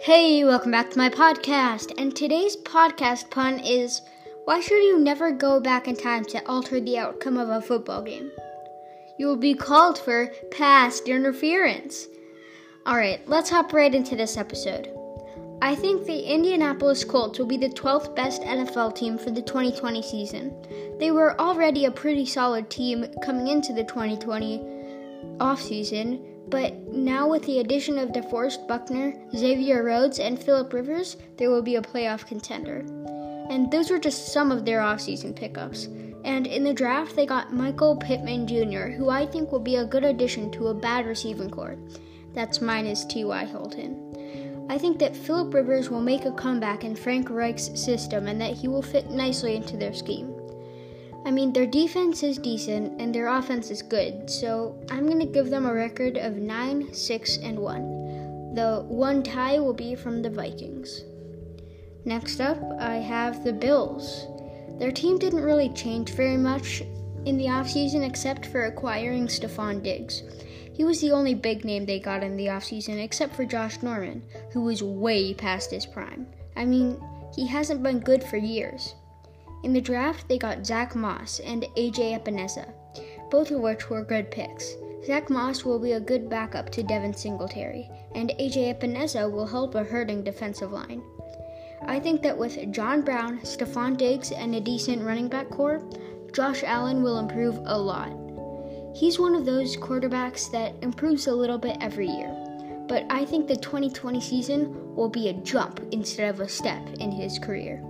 Hey, welcome back to my podcast. And today's podcast pun is Why should you never go back in time to alter the outcome of a football game? You will be called for past interference. Alright, let's hop right into this episode. I think the Indianapolis Colts will be the 12th best NFL team for the 2020 season. They were already a pretty solid team coming into the 2020 offseason but now, with the addition of DeForest Buckner, Xavier Rhodes, and Philip Rivers, they will be a playoff contender. And those were just some of their offseason pickups. And in the draft, they got Michael Pittman Jr., who I think will be a good addition to a bad receiving corps. That's minus T.Y. Hilton. I think that Philip Rivers will make a comeback in Frank Reich's system and that he will fit nicely into their scheme. I mean, their defense is decent and their offense is good, so I'm going to give them a record of 9, 6, and 1. The one tie will be from the Vikings. Next up, I have the Bills. Their team didn't really change very much in the offseason except for acquiring Stefon Diggs. He was the only big name they got in the offseason except for Josh Norman, who was way past his prime. I mean, he hasn't been good for years. In the draft, they got Zach Moss and AJ Epenesa, both of which were good picks. Zach Moss will be a good backup to Devin Singletary, and AJ Epenesa will help a hurting defensive line. I think that with John Brown, Stefon Diggs, and a decent running back core, Josh Allen will improve a lot. He's one of those quarterbacks that improves a little bit every year, but I think the 2020 season will be a jump instead of a step in his career.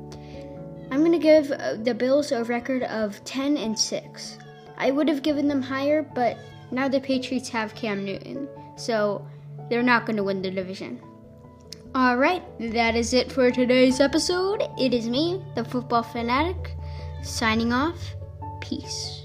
I'm going to give uh, the Bills a record of 10 and 6. I would have given them higher, but now the Patriots have Cam Newton, so they're not going to win the division. All right, that is it for today's episode. It is me, the football fanatic, signing off. Peace.